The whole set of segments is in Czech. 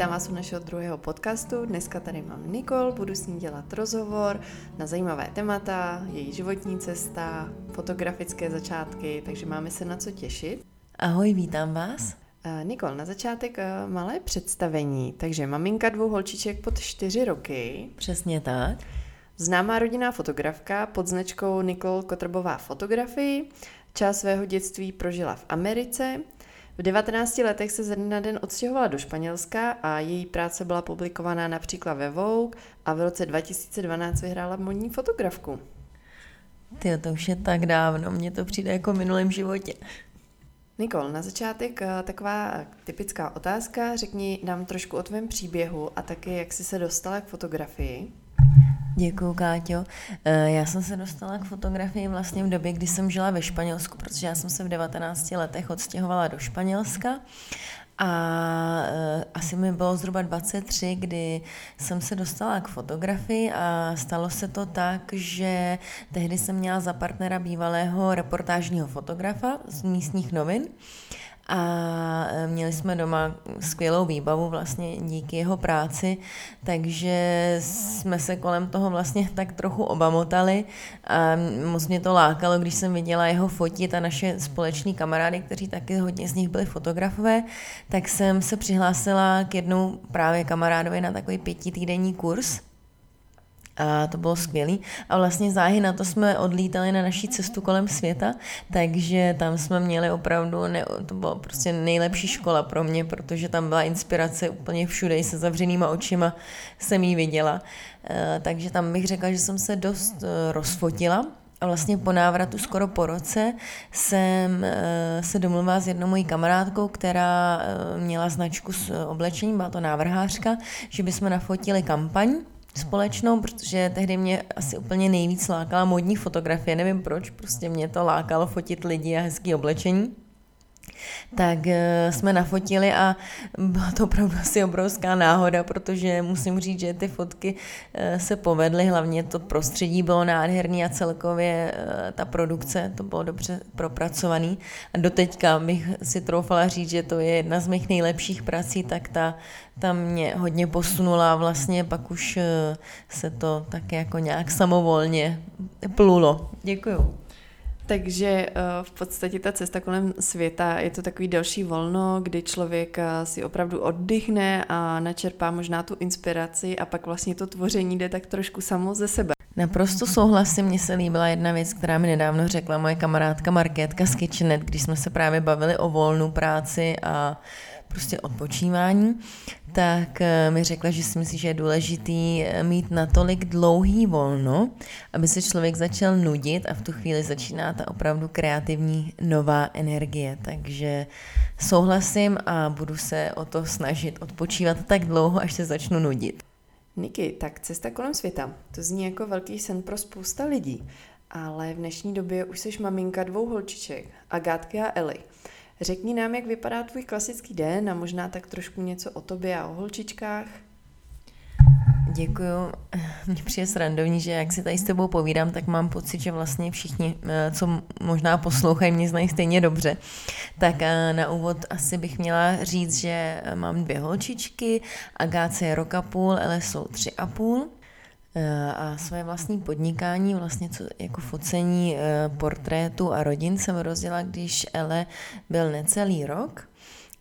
vítám vás u našeho druhého podcastu. Dneska tady mám Nikol, budu s ní dělat rozhovor na zajímavé témata, její životní cesta, fotografické začátky, takže máme se na co těšit. Ahoj, vítám vás. Uh, Nikol, na začátek uh, malé představení. Takže maminka dvou holčiček pod čtyři roky. Přesně tak. Známá rodinná fotografka pod značkou Nikol Kotrbová fotografii. Část svého dětství prožila v Americe. V 19 letech se ze dne na den odstěhovala do Španělska a její práce byla publikovaná například ve Vogue a v roce 2012 vyhrála modní fotografku. Ty, to už je tak dávno, mně to přijde jako v minulém životě. Nikol, na začátek eh, taková typická otázka. Řekni nám trošku o tvém příběhu a taky, jak jsi se dostala k fotografii. Děkuju, Káťo. Eh, já jsem se dostala k fotografii vlastně v době, kdy jsem žila ve Španělsku, protože já jsem se v 19 letech odstěhovala do Španělska a uh, asi mi bylo zhruba 23, kdy jsem se dostala k fotografii a stalo se to tak, že tehdy jsem měla za partnera bývalého reportážního fotografa z místních novin a e, měli jsme doma skvělou výbavu vlastně díky jeho práci, takže jsme se kolem toho vlastně tak trochu obamotali a moc mě to lákalo, když jsem viděla jeho fotit a naše společní kamarády, kteří taky hodně z nich byli fotografové, tak jsem se přihlásila k jednou právě kamarádovi na takový pětitýdenní kurz, a to bylo skvělé. A vlastně záhy na to jsme odlítali na naší cestu kolem světa, takže tam jsme měli opravdu, ne, to bylo prostě nejlepší škola pro mě, protože tam byla inspirace úplně všude, i se zavřenýma očima jsem ji viděla. E, takže tam bych řekla, že jsem se dost e, rozfotila, a vlastně po návratu skoro po roce jsem e, se domluvila s jednou mojí kamarádkou, která měla značku s oblečením, byla to návrhářka, že bychom nafotili kampaň společnou, protože tehdy mě asi úplně nejvíc lákala modní fotografie, nevím proč, prostě mě to lákalo fotit lidi a hezký oblečení tak uh, jsme nafotili a byla to opravdu asi obrovská náhoda, protože musím říct, že ty fotky uh, se povedly, hlavně to prostředí bylo nádherný a celkově uh, ta produkce, to bylo dobře propracovaný. A doteďka bych si troufala říct, že to je jedna z mých nejlepších prací, tak ta, ta mě hodně posunula a vlastně pak už se to tak jako nějak samovolně plulo. Děkuju. Takže eh, v podstatě ta cesta kolem světa je to takový další volno, kdy člověk eh, si opravdu oddychne a načerpá možná tu inspiraci a pak vlastně to tvoření jde tak trošku samo ze sebe. Naprosto souhlasím, mně se líbila jedna věc, která mi nedávno řekla moje kamarádka Markétka z Kitchenet, když jsme se právě bavili o volnou práci a prostě odpočívání, tak eh, mi řekla, že si myslí, že je důležitý eh, mít natolik dlouhý volno, aby se člověk začal nudit a v tu chvíli začíná ta opravdu kreativní nová energie. Takže souhlasím a budu se o to snažit odpočívat tak dlouho, až se začnu nudit. Niky, tak cesta kolem světa, to zní jako velký sen pro spousta lidí, ale v dnešní době už jsi maminka dvou holčiček, Agátky a Eli. Řekni nám, jak vypadá tvůj klasický den a možná tak trošku něco o tobě a o holčičkách. Děkuju. Mně přijde srandovní, že jak si tady s tebou povídám, tak mám pocit, že vlastně všichni, eh, co možná poslouchají, mě znají stejně dobře. Tak eh, na úvod asi bych měla říct, že mám dvě holčičky, Agáce je rok a půl, ale jsou tři a půl. Eh, a své vlastní podnikání, vlastně co, jako focení eh, portrétu a rodin jsem rozdělala, když Ele byl necelý rok.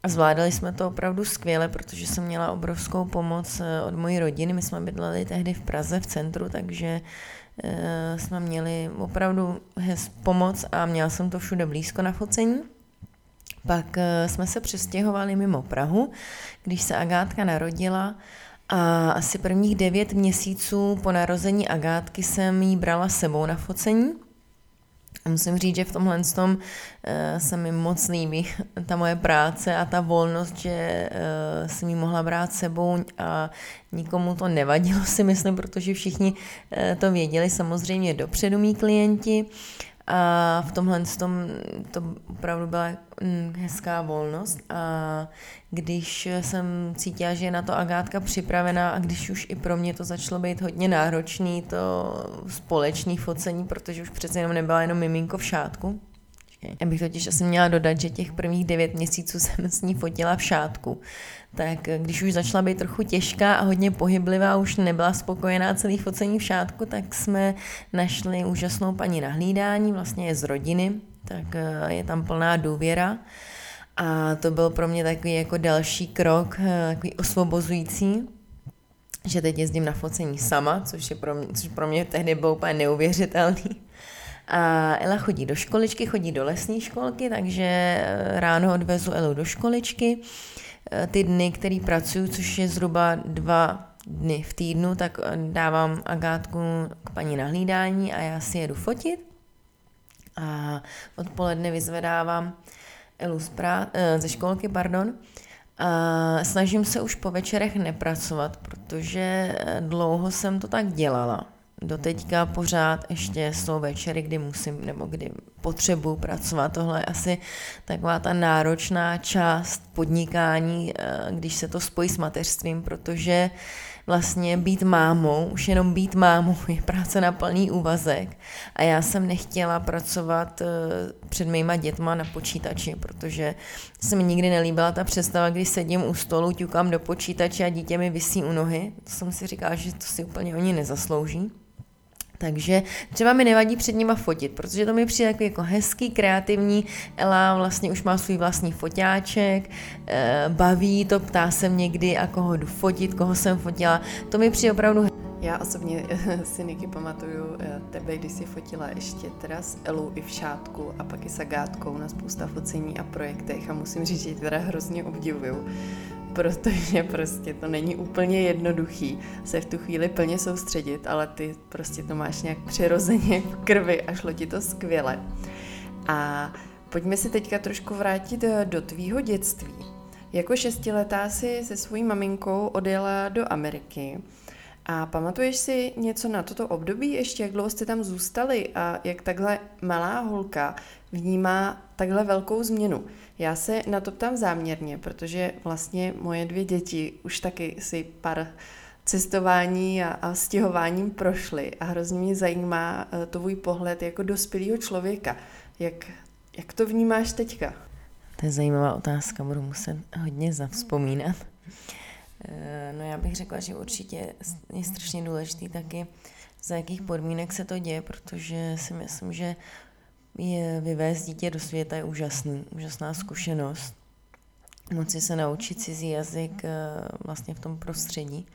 A zvládali jsme to opravdu skvěle, protože jsem měla obrovskou pomoc eh, od mojí rodiny. My jsme bydleli tehdy v Praze v centru, takže jsme měli opravdu hez pomoc a měla jsem to všude blízko na focení. Pak jsme se přestěhovali mimo Prahu, když se Agátka narodila a asi prvních devět měsíců po narození Agátky jsem jí brala sebou na focení. A musím říct, že v tomhle tom, uh, se mi moc líbí ta moje práce a ta volnost, že uh, jsem ji mohla brát sebou a nikomu to nevadilo si myslím, protože všichni uh, to věděli samozřejmě dopředu mý klienti. A v tomhle tom to opravdu byla mm, hezká volnost. A když jsem cítila, že je na to Agátka připravená a když už i pro mě to začalo být hodně náročný, to společný focení, protože už přece jenom nebyla jenom miminko v šátku, počkej. Já bych totiž asi měla dodat, že těch prvních devět měsíců jsem s ní fotila v šátku. Tak když už začala být trochu těžká a hodně pohyblivá, už nebyla spokojená celý focení v šátku, tak jsme našli úžasnou paní na hlídání, vlastně je z rodiny, tak eh, je tam plná důvěra. A to byl pro mě takový jako další krok, eh, takový osvobozující, že teď jezdím na focení sama, což, je pro mě, což pro mě tehdy bylo úplně neuvěřitelný. A Ela chodí do školičky, chodí do lesní školky, takže eh, ráno odvezu Elu do školičky. Eh, ty dny, který pracuju, což je zhruba dva dny v týdnu, tak eh, dávám Agátku k paní na hlídání a já si jedu fotit. A odpoledne vyzvedávám Elu z prá- ze školky, pardon. A snažím se už po večerech nepracovat, protože dlouho jsem to tak dělala doteďka pořád ještě jsou večery, kdy musím nebo kdy potřebuji pracovat. Tohle je asi taková ta náročná část podnikání, eh, když se to spojí s mateřstvím, protože vlastně být mámou, už jenom být mámou je práce na plný úvazek a já jsem nechtěla pracovat eh, před mýma dětma na počítači, protože se mi nikdy nelíbila ta představa, když sedím u stolu, ťukám do počítače a dítě mi visí u nohy. To jsem si říkala, že to si úplně oni nezaslouží. Takže třeba mi nevadí před nima fotit, protože to mi přijde jako, jako hezký, kreativní. Ela vlastně už má svůj vlastní foťáček, eh, baví to, ptá se mě někdy, a koho jdu fotit, koho jsem fotila. To mi přijde opravdu já osobně si Niky pamatuju eh, tebe, když jsi fotila ještě teda s Elu i v šátku a pak i s Agátkou na spousta focení a projektech a musím říct, že teda hrozně obdivuju, protože prostě to není úplně jednoduchý se v tu chvíli plně soustředit, ale ty prostě to máš nějak přirozeně v krvi a šlo ti to skvěle. A pojďme se teďka trošku vrátit eh, do tvýho dětství. Jako šestiletá si se svojí maminkou odjela do Ameriky. A pamatuješ si něco na toto období ještě, jak dlouho jste tam zůstali a jak takhle malá holka vnímá takhle velkou změnu? Já se na to ptám záměrně, protože vlastně moje dvě děti už taky si pár cestování a, a stěhováním prošly a hrozně mě zajímá uh, tvůj pohled jako dospělého člověka. Jak, jak to vnímáš teďka? To je zajímavá otázka, budu muset hodně zavzpomínat. Eh, no já bych řekla, že určitě je strašně důležitý taky, za jakých podmínek se to děje, protože si myslím, že je vyvést dítě do světa je úžasný, úžasná zkušenost. Moci se naučit cizí jazyk eh, vlastně v tom prostředí,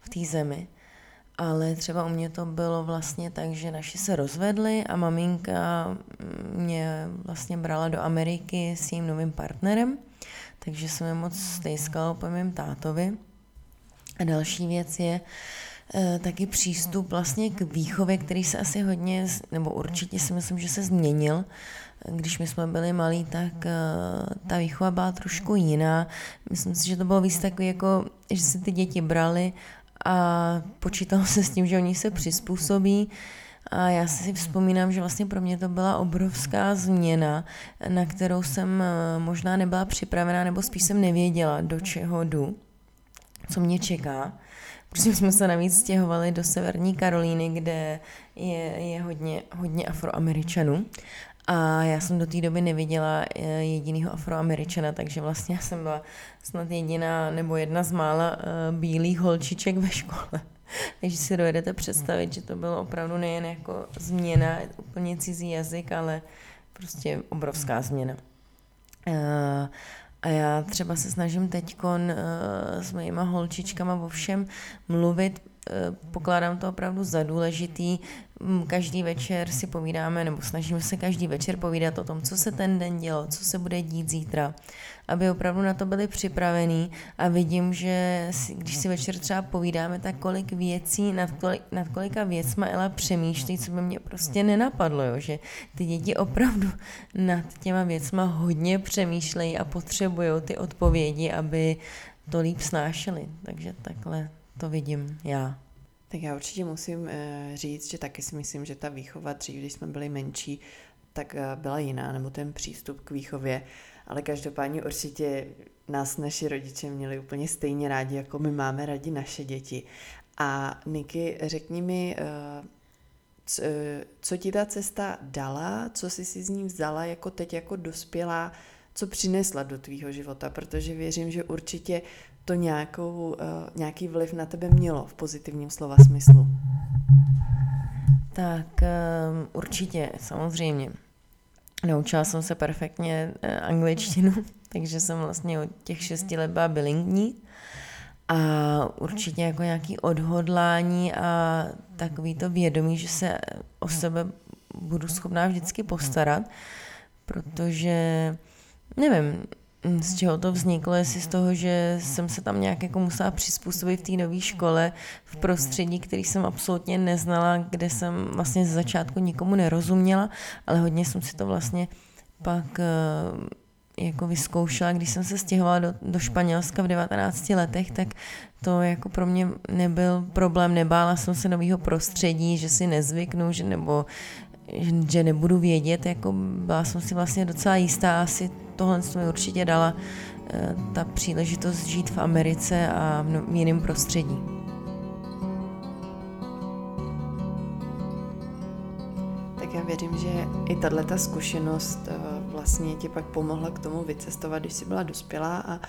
v té zemi. Ale třeba u mě to bylo vlastně tak, že naši se rozvedli a maminka mě vlastně brala do Ameriky s jejím novým partnerem, takže jsem je moc stejskala po mém tátovi. A další věc je, Eh, taky přístup vlastně k výchově, který se asi hodně, nebo určitě si myslím, že se změnil. Když my jsme byli malí, tak eh, ta výchova byla trošku jiná. Myslím si, že to bylo víc takový, jako, že si ty děti brali a počítalo se s tím, že oni se přizpůsobí. A já si vzpomínám, že vlastně pro mě to byla obrovská změna, na kterou jsem eh, možná nebyla připravená, nebo spíš jsem nevěděla, do čeho jdu, co mě čeká protože jsme se navíc stěhovali do Severní Karolíny, kde je, je hodně, hodně afroameričanů. A já jsem do té doby neviděla eh, jediného afroameričana, takže vlastně já jsem byla snad jediná nebo jedna z mála uh, bílých holčiček ve škole. takže si dovedete představit, že to bylo opravdu nejen jako změna, úplně cizí jazyk, ale prostě obrovská změna. Uh, a já třeba se snažím teď uh, s mojima holčičkama o všem mluvit, pokládám to opravdu za důležitý. Každý večer si povídáme, nebo snažíme se každý večer povídat o tom, co se ten den dělo, co se bude dít zítra aby opravdu na to byli připravení a vidím, že si, když si večer třeba povídáme, tak kolik věcí, nad, kolik, nad kolika věcma Ela přemýšlí, co by mě prostě nenapadlo, jo? že ty děti opravdu nad těma věcma hodně přemýšlejí a potřebují ty odpovědi, aby to líp snášeli. Takže takhle to vidím já. Tak já určitě musím eh, říct, že taky si myslím, že ta výchova dřív, když jsme byli menší, tak eh, byla jiná, nebo ten přístup k výchově ale každopádně určitě nás naši rodiče měli úplně stejně rádi, jako my máme rádi naše děti. A Niky, řekni mi, eh, co ti ta cesta dala, co jsi si z ní vzala jako teď jako dospělá, co přinesla do tvýho života, protože věřím, že určitě to nějakou, uh, nějaký vliv na tebe mělo v pozitivním slova smyslu. Tak um, určitě, samozřejmě. Naučila jsem se perfektně uh, angličtinu, takže jsem vlastně od těch šesti let byla bilingní a určitě jako nějaký odhodlání a takový to vědomí, že se o sebe budu schopná vždycky postarat, protože nevím, z čeho to vzniklo, jestli z toho, že jsem se tam nějak jako musela přizpůsobit v té nové škole, v prostředí, který jsem absolutně neznala, kde jsem vlastně z začátku nikomu nerozuměla, ale hodně jsem si to vlastně pak eh, jako vyzkoušela, když jsem se stěhovala do, do Španělska v 19 letech, tak to jako pro mě nebyl problém, nebála jsem se nového prostředí, že si nezvyknu, že nebo že nebudu vědět, jako byla jsem si vlastně docela jistá, asi tohle mi určitě dala eh, ta příležitost žít v Americe a v no, jiném prostředí. Tak já věřím, že i tato zkušenost eh, vlastně tě pak pomohla k tomu vycestovat, když jsi byla dospělá a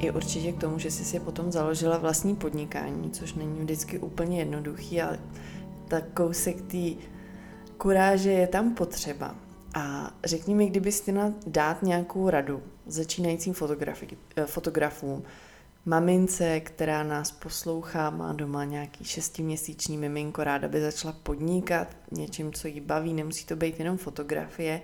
i určitě k tomu, že jsi si potom založila vlastní podnikání, což není vždycky úplně jednoduchý, ale tak kousek té kuráže je tam potřeba. A řekni mi, kdybys chtěla dát nějakou radu začínajícím eh, fotografům, mamince, která nás poslouchá, má doma nějaký šestiměsíční miminko, ráda by začala podnikat něčím, co jí baví, nemusí to být jenom fotografie.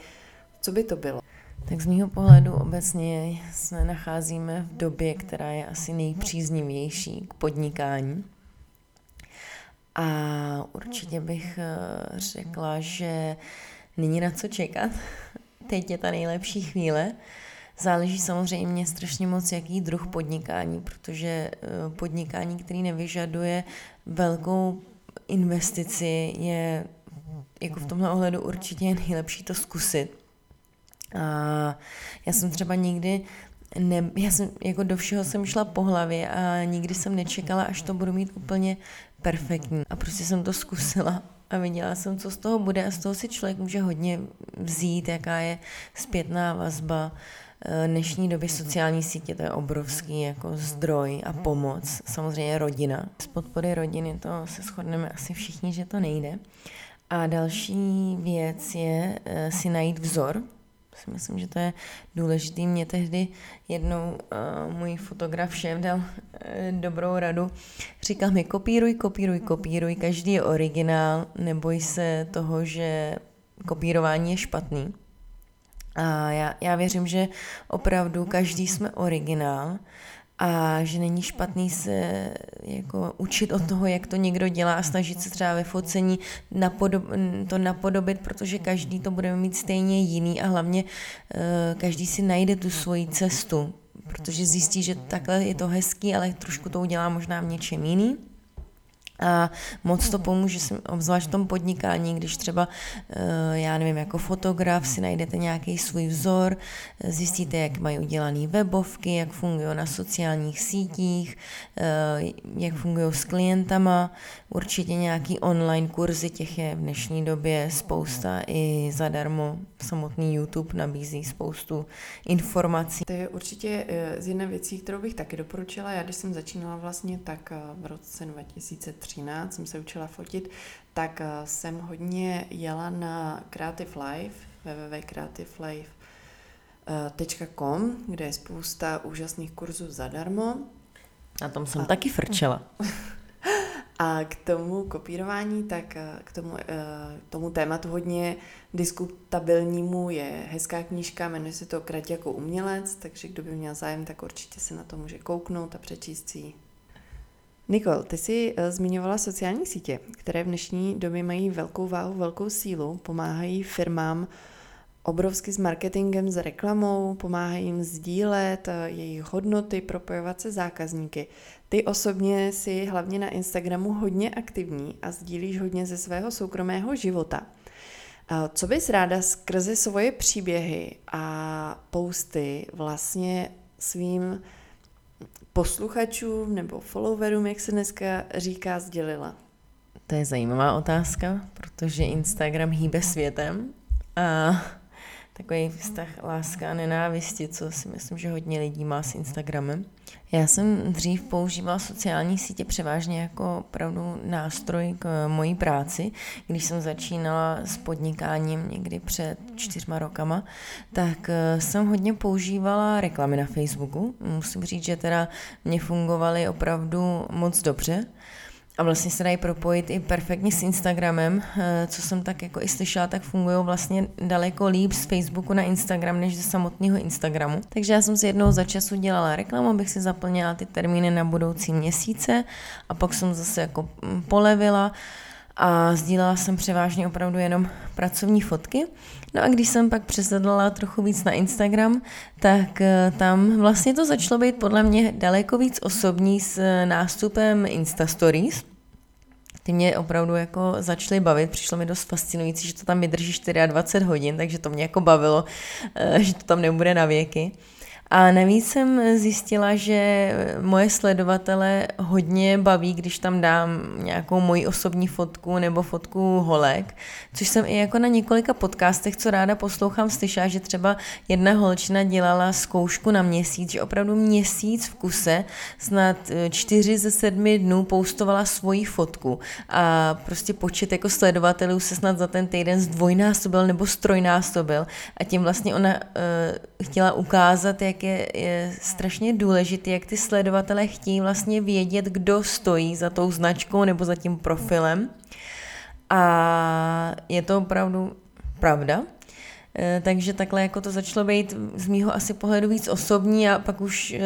Co by to bylo? Tak z mého pohledu obecně se nacházíme v době, která je asi nejpříznivější k podnikání. A určitě bych eh, řekla, že není na co čekat. Teď je ta nejlepší chvíle. Záleží samozřejmě strašně moc, jaký druh podnikání, protože eh, podnikání, který nevyžaduje velkou investici, je jako v tomhle ohledu určitě nejlepší to zkusit. A já jsem třeba nikdy ne, já jsem jako do všeho jsem šla po hlavě a nikdy jsem nečekala, až to budu mít úplně perfektní. A prostě jsem to zkusila a viděla jsem, co z toho bude a z toho si člověk může hodně vzít, jaká je zpětná vazba. Eh, dnešní době sociální sítě to je obrovský jako zdroj a pomoc. Samozřejmě rodina. Z podpory rodiny to se shodneme asi všichni, že to nejde. A další věc je eh, si najít vzor, si myslím, že to je důležitý. Mě tehdy jednou uh, můj fotograf šéf dal uh, dobrou radu. Říkal mi, kopíruj, kopíruj, kopíruj, každý je originál, neboj se toho, že kopírování je špatný. A já, já věřím, že opravdu každý jsme originál a že není špatný se jako učit od toho, jak to někdo dělá a snažit se třeba ve focení napodob, to napodobit, protože každý to bude mít stejně jiný a hlavně uh, každý si najde tu svoji cestu, protože zjistí, že takhle je to hezký, ale trošku to udělá možná v něčem jiný. A moc to pomůže, obzvlášť v tom podnikání, když třeba, eh, já nevím, jako fotograf si najdete nějaký svůj vzor, zjistíte, jak mají udělané webovky, jak fungují na sociálních sítích, eh, jak fungují s klientama, určitě nějaký online kurzy, těch je v dnešní době spousta i zadarmo. Samotný YouTube nabízí spoustu informací. To je určitě eh, z jedné věcí, kterou bych taky doporučila. Já když jsem začínala vlastně, tak v roce 2003 2013 jsem se učila fotit, tak eh, jsem hodně jela na Creative Life, www.creativelife.com, kde je spousta úžasných kurzů zadarmo. Na tom jsem a... taky frčela. A k tomu kopírování, tak eh, k tomu, eh, tomu tématu hodně diskutabilnímu je hezká knížka, jmenuje se to Krať jako umělec, takže kdo by měl zájem, tak určitě se na to může kouknout a přečíst si Nikol, ty jsi uh, zmiňovala sociální sítě, které v dnešní době mají velkou váhu, velkou sílu, pomáhají firmám obrovsky s marketingem, s reklamou, pomáhají jim sdílet uh, jejich hodnoty, propojovat se zákazníky. Ty osobně si hlavně na Instagramu hodně aktivní a sdílíš hodně ze svého soukromého života. Uh, co bys ráda skrze svoje příběhy a posty vlastně svým posluchačům nebo followerům, jak se dneska říká, sdělila? To je zajímavá otázka, protože Instagram hýbe světem a takový vztah láska a nenávisti, co si myslím, že hodně lidí má s Instagramem. Já jsem dřív používala sociální sítě převážně jako opravdu nástroj k mojí práci. Když jsem začínala s podnikáním někdy před čtyřma rokama, tak eh, jsem hodně používala reklamy na Facebooku. Musím říct, že teda mě fungovaly opravdu moc dobře a vlastně se dají propojit i perfektně s Instagramem, eh, co jsem tak jako i slyšela, tak fungují vlastně daleko líp z Facebooku na Instagram, než ze samotného Instagramu. Takže já jsem si jednou za času dělala reklamu, abych si zaplnila ty termíny na budoucí měsíce. A pak jsem zase jako mm, polevila a sdílela jsem převážně opravdu jenom pracovní fotky. No a když jsem pak přesedlala trochu víc na Instagram, tak eh, tam vlastně to začalo být podle mě daleko víc osobní s eh, nástupem Insta Stories. Ty mě opravdu jako začaly bavit, přišlo mi dost fascinující, že to tam vydrží 24 hodin, takže to mě jako bavilo, eh, že to tam nebude na věky. A navíc jsem zjistila, že moje sledovatele hodně baví, když tam dám nějakou moji osobní fotku nebo fotku holek, což jsem i jako na několika podcastech, co ráda poslouchám, slyšela, že třeba jedna holčina dělala zkoušku na měsíc, že opravdu měsíc v kuse, snad e, čtyři ze sedmi dnů poustovala svoji fotku. A prostě počet jako sledovatelů se snad za ten týden zdvojnásobil nebo strojnásobil. A tím vlastně ona uh, chtěla ukázat, jak je, je strašně důležité, jak ty sledovatele chtějí vlastně vědět, kdo stojí za tou značkou nebo za tím profilem. A je to opravdu pravda. E, takže takhle jako to začalo být z mýho asi pohledu víc osobní a pak už e,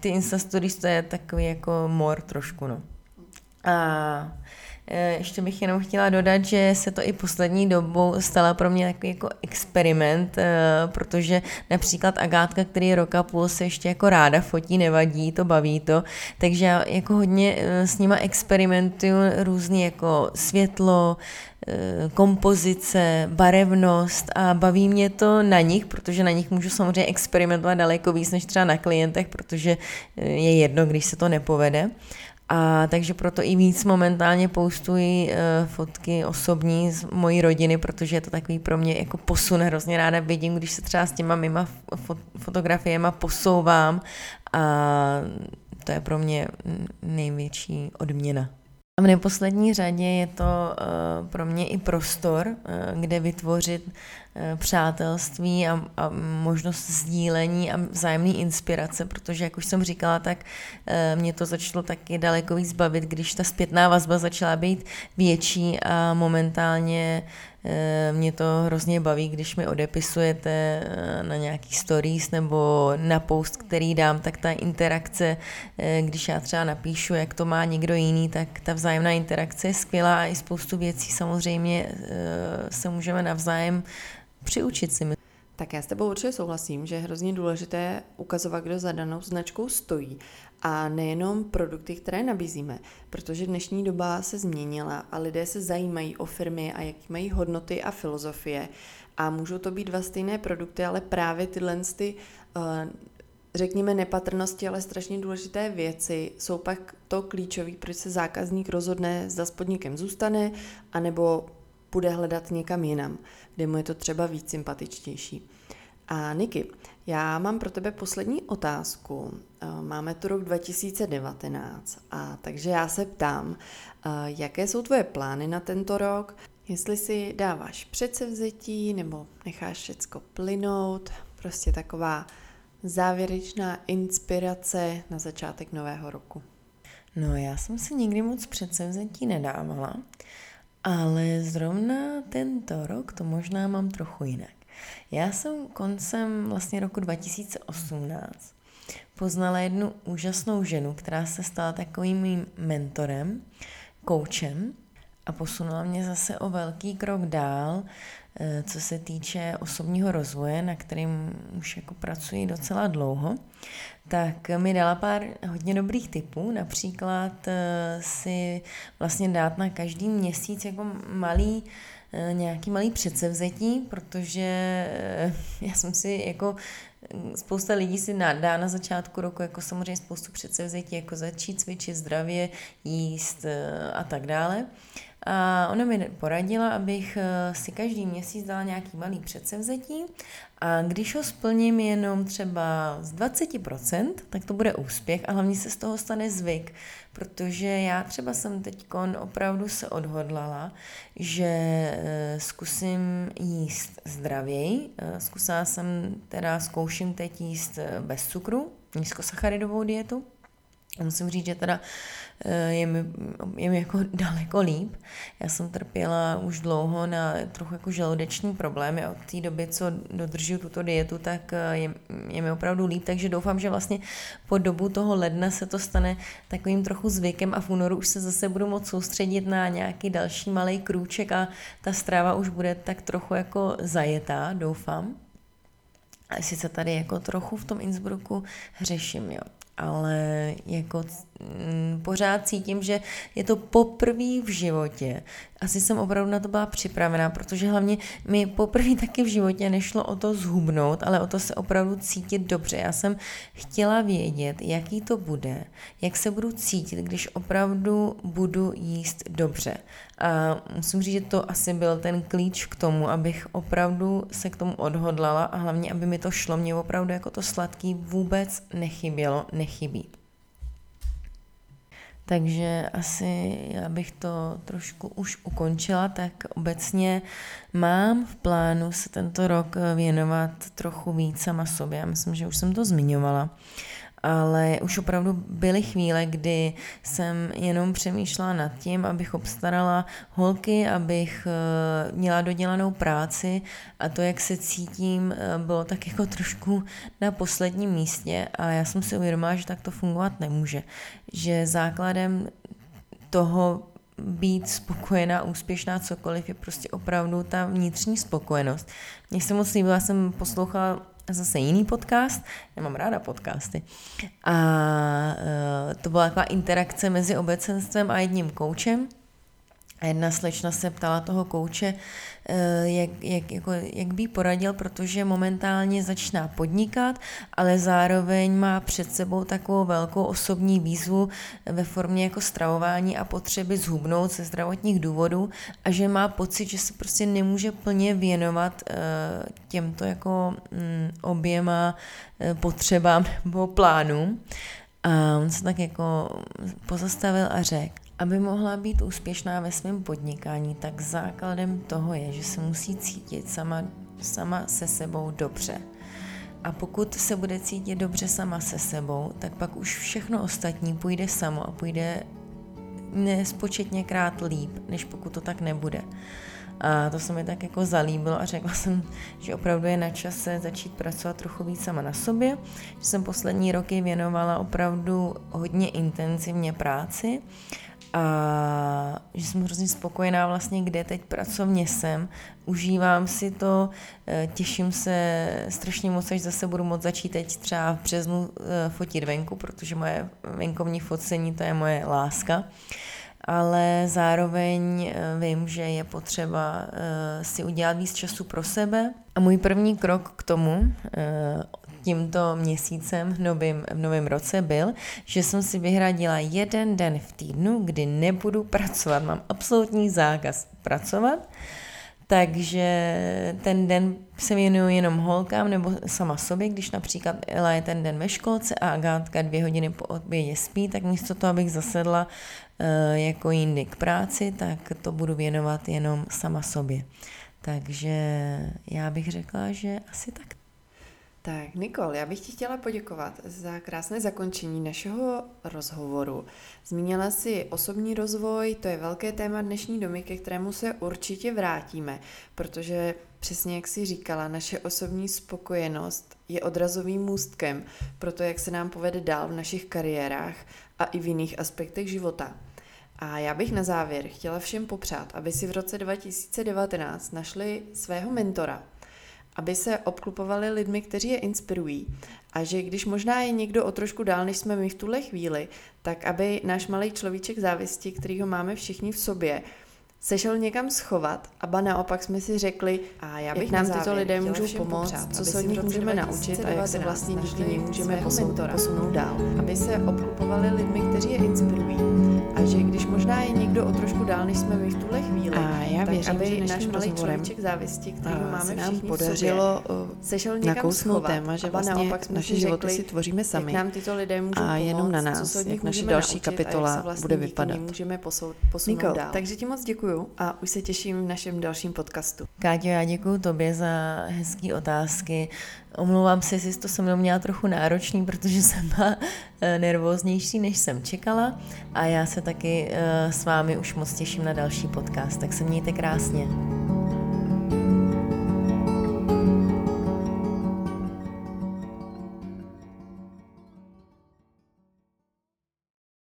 ty Insta Stories to je takový jako mor trošku, no. A ještě bych jenom chtěla dodat, že se to i poslední dobou stala pro mě takový jako experiment, eh, protože například Agátka, který roka půl, se ještě jako ráda fotí, nevadí, to baví to, takže já jako hodně eh, s nima experimentuju různý jako světlo, kompozice, barevnost a baví mě to na nich, protože na nich můžu samozřejmě experimentovat daleko víc než třeba na klientech, protože je jedno, když se to nepovede. A takže proto i víc momentálně postuji uh, fotky osobní z mojí rodiny, protože je to takový pro mě jako posun. Hrozně ráda vidím, když se třeba s těma mýma fot- fotografiema posouvám a to je pro mě největší odměna. A v neposlední řadě je to uh, pro mě i prostor, uh, kde vytvořit uh, přátelství a, a možnost sdílení a vzájemné inspirace, protože, jak už jsem říkala, tak mě to začalo taky daleko víc bavit, když ta zpětná vazba začala být větší a momentálně Eh, mě to hrozně baví, když mi odepisujete eh, na nějaký stories nebo na post, který dám, tak ta interakce, eh, když já třeba napíšu, jak to má někdo jiný, tak ta vzájemná interakce je skvělá a i spoustu věcí samozřejmě se můžeme navzájem přiučit si. Tak já s tebou určitě souhlasím, že je hrozně důležité ukazovat, kdo za danou značkou stojí. A nejenom produkty, které nabízíme, protože dnešní doba se změnila a lidé se zajímají o firmy a jaký mají hodnoty a filozofie. A můžou to být dva stejné produkty, ale právě tyhle ty, eh, řekněme, nepatrnosti, ale strašně důležité věci jsou pak to klíčové, proč se zákazník rozhodne, zda s podnikem zůstane, anebo bude hledat někam jinam, kde mu je to třeba víc sympatičtější. A Niky, já mám pro tebe poslední otázku. Eh, máme tu rok 2019 a takže já se ptám, eh, jaké jsou tvoje plány na tento rok, jestli si dáváš předsevzetí nebo necháš všecko plynout, prostě taková závěrečná inspirace na začátek nového roku. No já jsem si nikdy moc předsevzetí nedávala, ale zrovna tento rok to možná mám trochu jinak. Já jsem koncem vlastně roku 2018 poznala jednu úžasnou ženu, která se stala takovým mým mentorem, koučem a posunula mě zase o velký krok dál, co se týče osobního rozvoje, na kterým už jako pracuji docela dlouho, tak mi dala pár hodně dobrých tipů, například eh, si vlastně dát na každý měsíc jako malý Eh, nějaký malý předsevzetí, protože eh, já jsem si jako spousta lidí si dá na začátku roku jako samozřejmě spoustu předsevzetí, jako začít cvičit zdravě, jíst eh, a tak dále. A ona mi poradila, abych eh, si každý měsíc dala nějaký malý předsevzetí a když ho splním jenom třeba z 20%, tak to bude úspěch a hlavně se z toho stane zvyk, protože já třeba jsem teď opravdu se odhodlala, že eh, zkusím jíst zdravěji. Eh, zkusila jsem, teda zkouším teď jíst bez cukru, nízkosacharidovou dietu. Musím říct, že teda Eh, je mi, je mi jako daleko líp. Já jsem trpěla už dlouho na trochu jako žaludeční problémy a od té doby, co dodržuju tuto dietu, tak eh, je, je mi opravdu líp, takže doufám, že vlastně po dobu toho ledna se to stane takovým trochu zvykem a v únoru už se zase budu moct soustředit na nějaký další malý krůček a ta strava už bude tak trochu jako zajetá, doufám. A sice tady jako trochu v tom Innsbrucku hřeším, jo ale jako mm, pořád cítím, že je to poprvé v životě. Asi jsem opravdu na to byla připravená, protože hlavně mi poprvé taky v životě nešlo o to zhubnout, ale o to se opravdu cítit dobře. Já jsem chtěla vědět, jaký to bude, jak se budu cítit, když opravdu budu jíst dobře. A musím říct, že to asi byl ten klíč k tomu, abych opravdu se k tomu odhodlala a hlavně, aby mi to šlo. Mě opravdu jako to sladký vůbec nechybělo, nechybí. Takže asi já bych to trošku už ukončila, tak obecně mám v plánu se tento rok věnovat trochu víc sama sobě. Já myslím, že už jsem to zmiňovala ale už opravdu byly chvíle, kdy jsem jenom přemýšlela nad tím, abych obstarala holky, abych eh, měla dodělanou práci a to, jak se cítím, eh, bylo tak jako trošku na posledním místě a já jsem si uvědomila, že tak to fungovat nemůže. Že základem toho být spokojená, úspěšná, cokoliv, je prostě opravdu ta vnitřní spokojenost. Mně se moc líbila, jsem poslouchala zase jiný podcast, nemám ráda podcasty. A uh, to byla taková interakce mezi obecenstvem a jedním koučem, a jedna slečna se ptala toho kouče, eh, jak, jak, jako, jak by poradil, protože momentálně začíná podnikat, ale zároveň má před sebou takovou velkou osobní výzvu ve formě jako stravování a potřeby zhubnout ze zdravotních důvodů a že má pocit, že se prostě nemůže plně věnovat eh, těmto jako mm, oběma eh, potřebám nebo plánům. A on se tak jako pozastavil a řekl, aby mohla být úspěšná ve svém podnikání, tak základem toho je, že se musí cítit sama, sama se sebou dobře. A pokud se bude cítit dobře sama se sebou, tak pak už všechno ostatní půjde samo a půjde nespočetně krát líp, než pokud to tak nebude. A to se mi tak jako zalíbilo a řekla jsem, že opravdu je na čase začít pracovat trochu víc sama na sobě, že jsem poslední roky věnovala opravdu hodně intenzivně práci a že jsem hrozně spokojená vlastně, kde teď pracovně jsem. Užívám si to, eh, těším se strašně moc, až zase budu moct začít teď třeba v březnu eh, fotit venku, protože moje venkovní focení to je moje láska ale zároveň eh, vím, že je potřeba si udělat víc času pro sebe. A můj první krok k tomu tímto měsícem v novém, v novém roce byl, že jsem si vyhradila jeden den v týdnu, kdy nebudu pracovat. Mám absolutní zákaz pracovat, takže ten den se věnuju jenom holkám nebo sama sobě, když například Ela je ten den ve školce a Agátka dvě hodiny po obědě spí, tak místo toho, abych zasedla uh, jako jindy k práci, tak to budu věnovat jenom sama sobě. Takže já bych řekla, že asi tak. Tak, Nikol, já bych ti chtěla poděkovat za krásné zakončení našeho rozhovoru. Zmínila si osobní rozvoj, to je velké téma dnešní domy, ke kterému se určitě vrátíme, protože přesně jak si říkala, naše osobní spokojenost je odrazovým můstkem pro to, jak se nám povede dál v našich kariérách a i v jiných aspektech života. A já bych na závěr chtěla všem popřát, aby si v roce 2019 našli svého mentora, aby se obklupovali lidmi, kteří je inspirují. A že když možná je někdo o trošku dál, než jsme my v tuhle chvíli, tak aby náš malý človíček závisti, který ho máme všichni v sobě, sešel někam schovat a ba naopak jsme si řekli, a já bych nám tyto lidé můžou pomoct, co se od nich můžeme naučit a jak se vlastně díky nim můžeme posunout, posunout dál. Aby se obklupovali lidmi, kteří je inspirují a že když možná je někdo o trošku dál, než jsme my v tuhle chvíli, a já tak věřím, aby že náš malý člověček závisti, který máme nám všichni podařilo v sobě, sešel někam schovat, téma, že vlastně naopak jsme naše životy řekli, si tvoříme sami. Nám tyto lidé můžou a pomoct, jenom na nás, jak naše další naučit kapitola vlastně bude vypadat. můžeme posunout dál. Takže ti moc děkuju a už se těším v našem dalším podcastu. Káťo, já děkuji tobě za hezké otázky. Omlouvám se, jestli to se mnou měla trochu náročný, protože jsem byla eh, nervóznější, než jsem čekala. A já se taky eh, s vámi už moc těším na další podcast. Tak se mějte krásně.